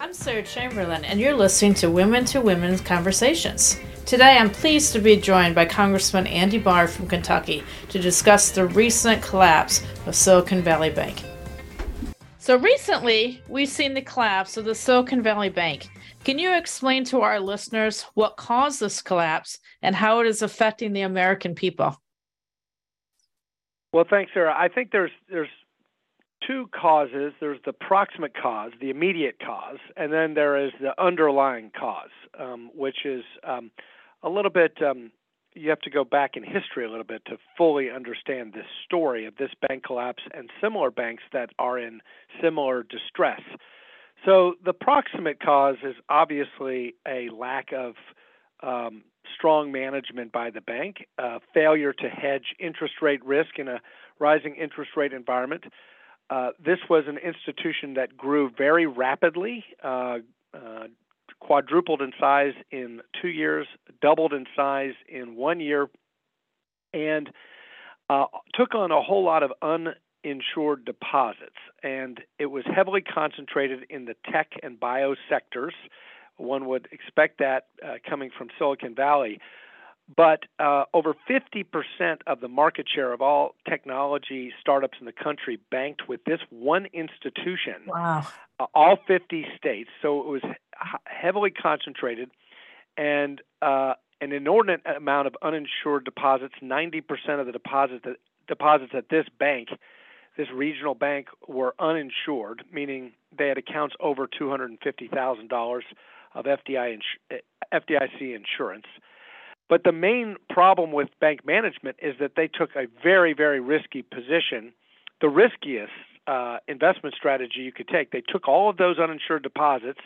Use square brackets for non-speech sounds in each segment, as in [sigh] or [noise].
I'm Sarah Chamberlain, and you're listening to Women to Women Conversations. Today, I'm pleased to be joined by Congressman Andy Barr from Kentucky to discuss the recent collapse of Silicon Valley Bank. So, recently, we've seen the collapse of the Silicon Valley Bank. Can you explain to our listeners what caused this collapse and how it is affecting the American people? Well, thanks, Sarah. I think there's there's two causes. There's the proximate cause, the immediate cause, and then there is the underlying cause, um, which is um, a little bit. Um, you have to go back in history a little bit to fully understand this story of this bank collapse and similar banks that are in similar distress. So the proximate cause is obviously a lack of um, strong management by the bank, failure to hedge interest rate risk in a rising interest rate environment. Uh, this was an institution that grew very rapidly, uh, uh, quadrupled in size in two years, doubled in size in one year, and uh, took on a whole lot of uninsured deposits. And it was heavily concentrated in the tech and bio sectors. One would expect that uh, coming from Silicon Valley. But uh, over 50% of the market share of all technology startups in the country banked with this one institution. Wow. Uh, all 50 states. So it was heavily concentrated and uh, an inordinate amount of uninsured deposits. 90% of the deposits that, deposits at this bank, this regional bank, were uninsured, meaning they had accounts over $250,000 of FDIC insurance. But the main problem with bank management is that they took a very, very risky position, the riskiest uh, investment strategy you could take. They took all of those uninsured deposits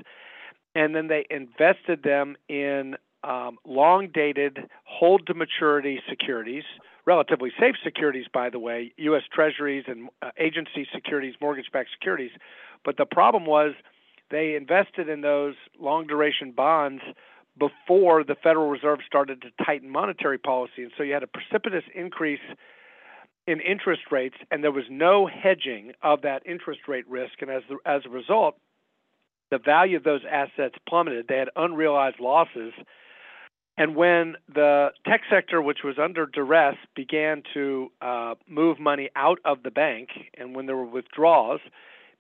and then they invested them in um, long dated, hold to maturity securities, relatively safe securities, by the way, U.S. Treasuries and uh, agency securities, mortgage backed securities. But the problem was they invested in those long duration bonds before the Federal Reserve started to tighten monetary policy. And so you had a precipitous increase in interest rates, and there was no hedging of that interest rate risk. And as, the, as a result, the value of those assets plummeted. They had unrealized losses. And when the tech sector, which was under duress, began to uh, move money out of the bank, and when there were withdrawals,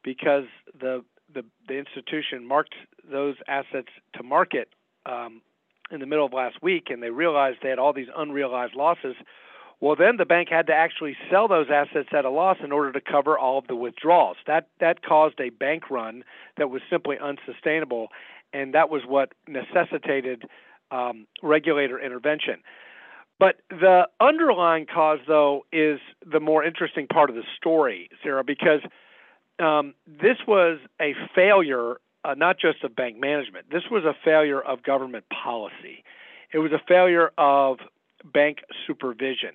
because the, the, the institution marked those assets to market um, in the middle of last week, and they realized they had all these unrealized losses. Well, then the bank had to actually sell those assets at a loss in order to cover all of the withdrawals. That that caused a bank run that was simply unsustainable, and that was what necessitated um, regulator intervention. But the underlying cause, though, is the more interesting part of the story, Sarah, because um, this was a failure uh, not just of bank management. This was a failure of government policy. It was a failure of bank supervision.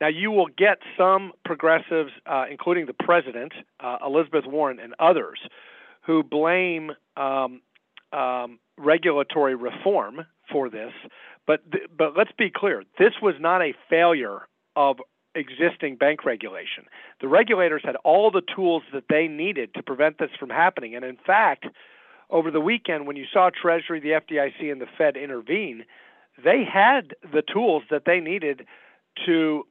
Now, you will get some progressives, uh, including the president, uh, Elizabeth Warren, and others, who blame um, um, regulatory reform for this. But th- but let's be clear: this was not a failure of existing bank regulation. The regulators had all the tools that they needed to prevent this from happening, and in fact, over the weekend when you saw Treasury, the FDIC, and the Fed intervene, they had the tools that they needed to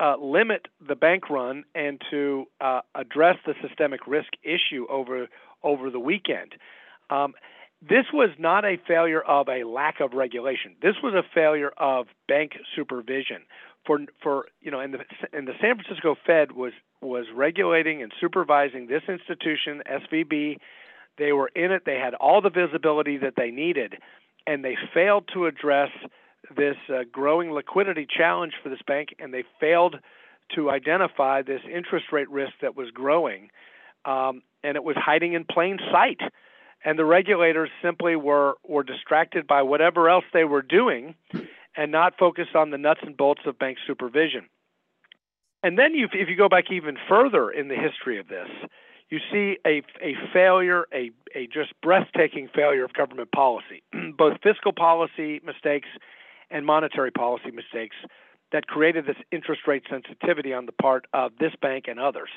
uh, limit the bank run and to uh, address the systemic risk issue over over the weekend. Um, this was not a failure of a lack of regulation. This was a failure of bank supervision. For for you know, and the and the San Francisco Fed was was regulating and supervising this institution, SVB, they were in it. They had all the visibility that they needed, and they failed to address this uh, growing liquidity challenge for this bank, and they failed to identify this interest rate risk that was growing, um, and it was hiding in plain sight. And the regulators simply were were distracted by whatever else they were doing, and not focused on the nuts and bolts of bank supervision. And then, you, if you go back even further in the history of this, you see a, a failure, a, a just breathtaking failure of government policy, [clears throat] both fiscal policy mistakes and monetary policy mistakes that created this interest rate sensitivity on the part of this bank and others,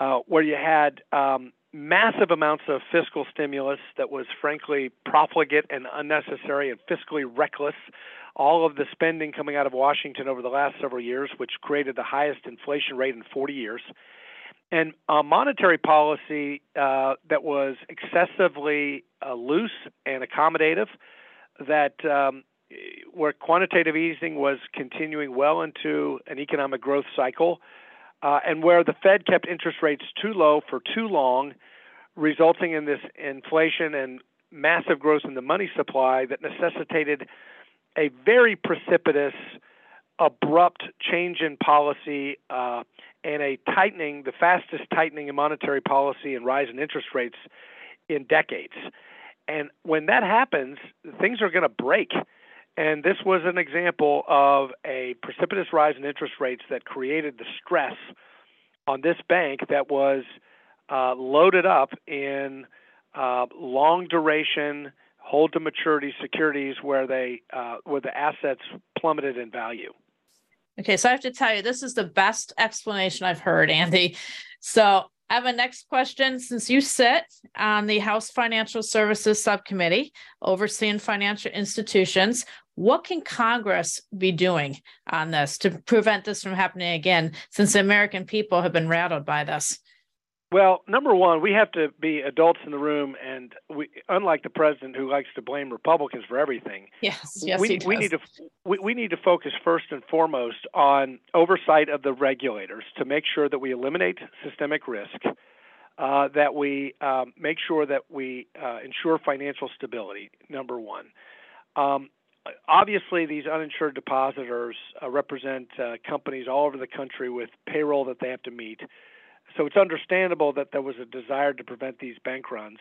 uh, where you had um, massive amounts of fiscal stimulus that was frankly profligate and unnecessary and fiscally reckless. All of the spending coming out of Washington over the last several years, which created the highest inflation rate in 40 years. And a monetary policy uh, that was excessively uh, loose and accommodative, that um, where quantitative easing was continuing well into an economic growth cycle uh, and where the Fed kept interest rates too low for too long, resulting in this inflation and massive growth in the money supply that necessitated a very precipitous, abrupt change in policy uh, and a tightening, the fastest tightening in monetary policy and rise in interest rates in decades. And when that happens, things are going to break. And this was an example of a precipitous rise in interest rates that created the stress on this bank that was uh, loaded up in uh, long duration, hold to maturity securities where they uh, where the assets plummeted in value. Okay, so I have to tell you, this is the best explanation I've heard, Andy. So I have a next question. Since you sit on the House Financial Services Subcommittee overseeing financial institutions, what can Congress be doing on this to prevent this from happening again, since the American people have been rattled by this? Well, number one, we have to be adults in the room, and we, unlike the president who likes to blame Republicans for everything, yes, yes, we, we need to we, we need to focus first and foremost on oversight of the regulators to make sure that we eliminate systemic risk, uh, that we um, make sure that we uh, ensure financial stability. Number one. Um, obviously, these uninsured depositors uh, represent uh, companies all over the country with payroll that they have to meet so it's understandable that there was a desire to prevent these bank runs.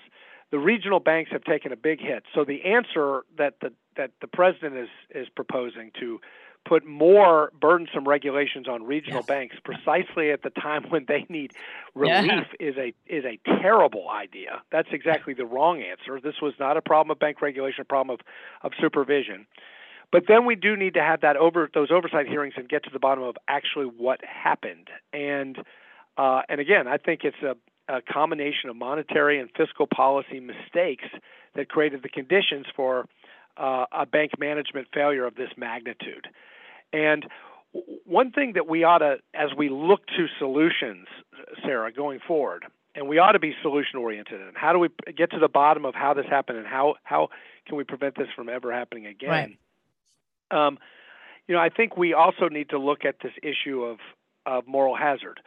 The regional banks have taken a big hit. So the answer that the that the president is is proposing to put more burdensome regulations on regional yes. banks precisely at the time when they need relief yeah. is a is a terrible idea. That's exactly the wrong answer. This was not a problem of bank regulation, a problem of, of supervision. But then we do need to have that over those oversight hearings and get to the bottom of actually what happened. And uh, and again, I think it's a, a combination of monetary and fiscal policy mistakes that created the conditions for uh, a bank management failure of this magnitude. And one thing that we ought to, as we look to solutions, Sarah, going forward, and we ought to be solution oriented. And how do we get to the bottom of how this happened, and how how can we prevent this from ever happening again? Right. Um, you know, I think we also need to look at this issue of of moral hazard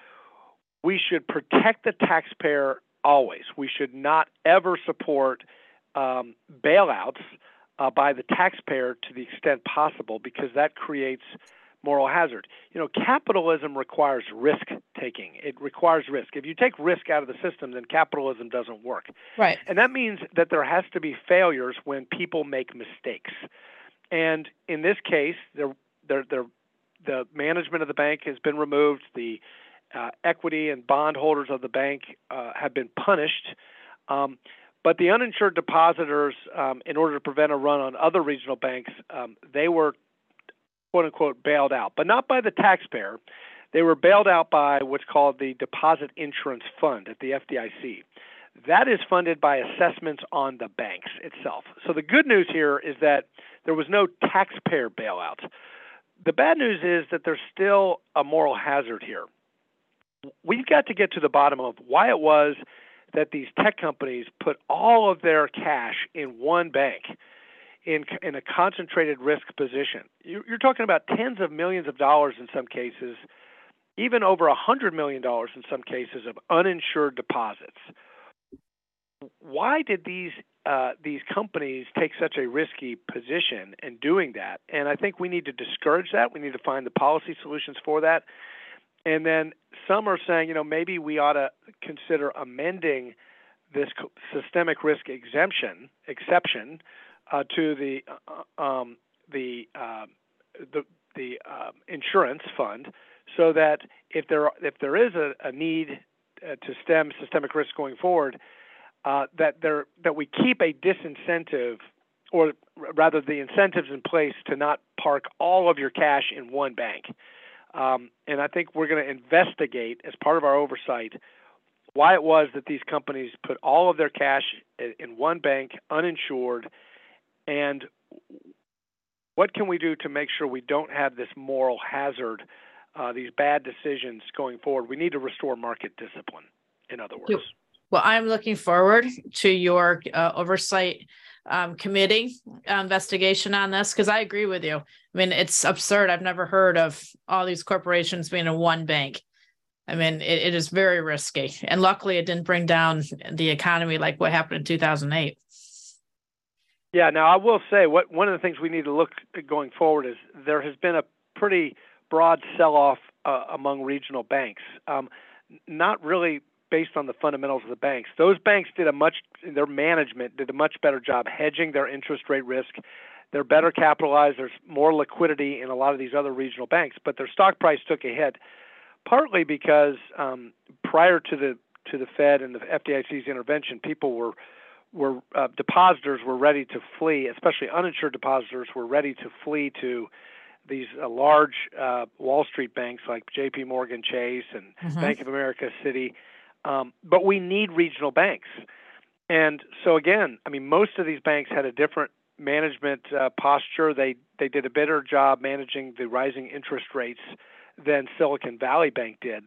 we should protect the taxpayer always. We should not ever support um, bailouts uh, by the taxpayer to the extent possible because that creates moral hazard. You know, capitalism requires risk taking. It requires risk. If you take risk out of the system, then capitalism doesn't work. Right. And that means that there has to be failures when people make mistakes. And in this case, there, there, there, the management of the bank has been removed. The uh, equity and bondholders of the bank uh, have been punished. Um, but the uninsured depositors, um, in order to prevent a run on other regional banks, um, they were quote unquote bailed out, but not by the taxpayer. They were bailed out by what's called the Deposit Insurance Fund at the FDIC. That is funded by assessments on the banks itself. So the good news here is that there was no taxpayer bailout. The bad news is that there's still a moral hazard here we've got to get to the bottom of why it was that these tech companies put all of their cash in one bank in in a concentrated risk position. You're talking about tens of millions of dollars in some cases, even over a hundred million dollars in some cases of uninsured deposits. Why did these uh, these companies take such a risky position in doing that? And I think we need to discourage that. We need to find the policy solutions for that. And then some are saying, you know, maybe we ought to consider amending this systemic risk exemption exception uh, to the uh, um, the uh, the the uh, insurance fund, so that if there if there is a, a need uh, to stem systemic risk going forward, uh, that there that we keep a disincentive, or rather the incentives in place to not park all of your cash in one bank. Um, and I think we're going to investigate as part of our oversight why it was that these companies put all of their cash in one bank, uninsured, and what can we do to make sure we don't have this moral hazard, uh, these bad decisions going forward? We need to restore market discipline, in other words. Well, I'm looking forward to your uh, oversight um, committee investigation on this because I agree with you. I mean, it's absurd. I've never heard of all these corporations being in one bank. I mean, it, it is very risky. And luckily, it didn't bring down the economy like what happened in 2008. Yeah, now I will say what one of the things we need to look going forward is there has been a pretty broad sell-off uh, among regional banks. Um, not really based on the fundamentals of the banks. Those banks did a much their management did a much better job hedging their interest rate risk. They're better capitalized. There's more liquidity in a lot of these other regional banks, but their stock price took a hit, partly because um, prior to the to the Fed and the FDIC's intervention, people were were uh, depositors were ready to flee, especially uninsured depositors were ready to flee to these uh, large uh, Wall Street banks like J.P. Morgan Chase and mm-hmm. Bank of America Citi. Um, but we need regional banks, and so again, I mean, most of these banks had a different management uh, posture. They they did a better job managing the rising interest rates than Silicon Valley Bank did.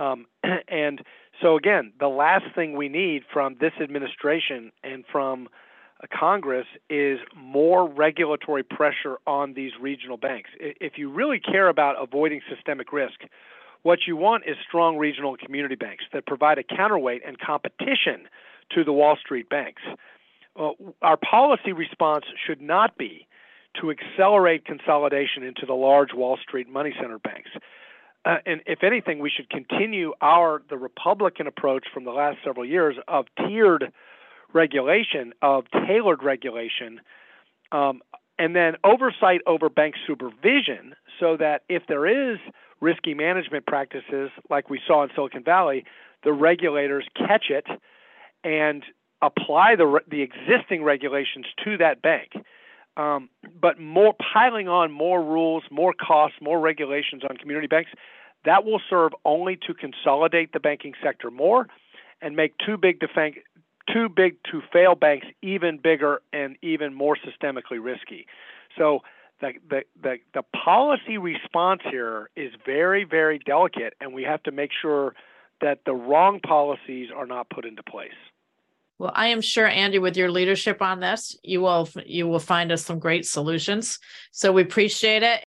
Um, [clears throat] and so, again, the last thing we need from this administration and from uh, Congress is more regulatory pressure on these regional banks. If you really care about avoiding systemic risk, what you want is strong regional community banks that provide a counterweight and competition to the Wall Street banks. Uh, our policy response should not be to accelerate consolidation into the large Wall Street money center banks. Uh, and if anything, we should continue our the Republican approach from the last several years of tiered regulation, of tailored regulation, um, and then oversight over bank supervision, so that if there is risky management practices like we saw in Silicon Valley, the regulators catch it and apply the the existing regulations to that bank. Um, but more piling on more rules, more costs, more regulations on community banks that will serve only to consolidate the banking sector more and make too big to too big to fail banks even bigger and even more systemically risky. So the, the, the, the policy response here is very, very delicate, and we have to make sure that the wrong policies are not put into place. Well, I am sure, Andy, with your leadership on this, you will you will find us some great solutions. So we appreciate it,